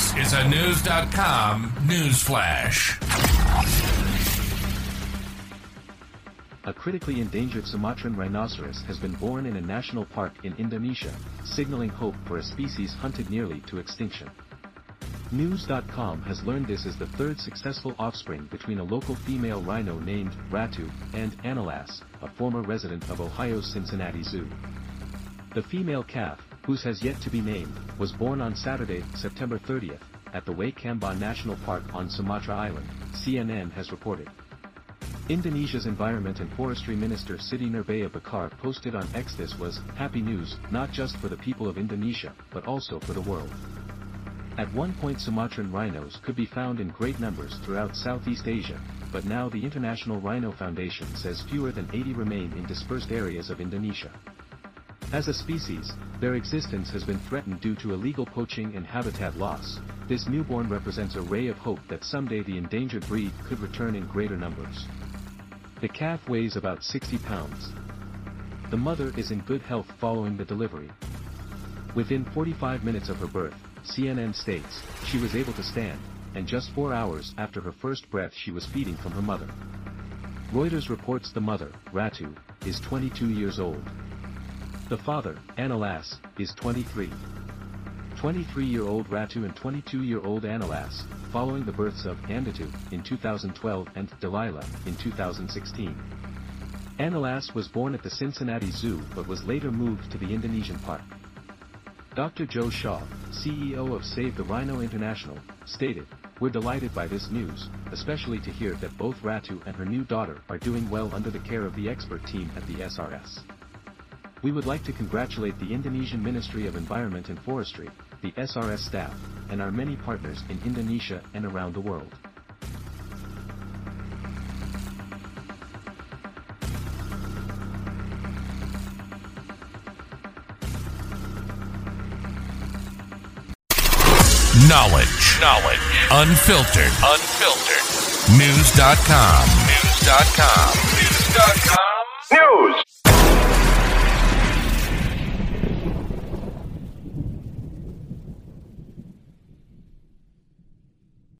This is a News.com news flash. A critically endangered Sumatran rhinoceros has been born in a national park in Indonesia, signaling hope for a species hunted nearly to extinction. News.com has learned this is the third successful offspring between a local female rhino named Ratu and Andalas, a former resident of Ohio's Cincinnati Zoo. The female calf, whose has yet to be named, was born on Saturday, September 30th, at the Way Kambas National Park on Sumatra Island, CNN has reported. Indonesia's Environment and Forestry Minister Siti Nurbaya Bakar posted on X this was happy news, not just for the people of Indonesia, but also for the world. At one point Sumatran rhinos could be found in great numbers throughout Southeast Asia, but now the International Rhino Foundation says fewer than 80 remain in dispersed areas of Indonesia. As a species, their existence has been threatened due to illegal poaching and habitat loss. This newborn represents a ray of hope that someday the endangered breed could return in greater numbers. The calf weighs about 60 pounds. The mother is in good health following the delivery. Within 45 minutes of her birth, CNN states, she was able to stand, and just four hours after her first breath she was feeding from her mother. Reuters reports the mother, Ratu, is 22 years old. The father, Andalas, is 23. 23-year-old Ratu and 22-year-old Andalas, following the births of Andatu in 2012 and Delilah in 2016. Andalas was born at the Cincinnati Zoo but was later moved to the Indonesian park. Dr. Jo Shaw, CEO of Save the Rhino International, stated, We're delighted by this news, especially to hear that both Ratu and her new daughter are doing well under the care of the expert team at the SRS. We would like to congratulate the Indonesian Ministry of Environment and Forestry, the SRS staff, and our many partners in Indonesia and around the world. Knowledge. Knowledge. Unfiltered. Unfiltered. News.com. News.com. News.com. News.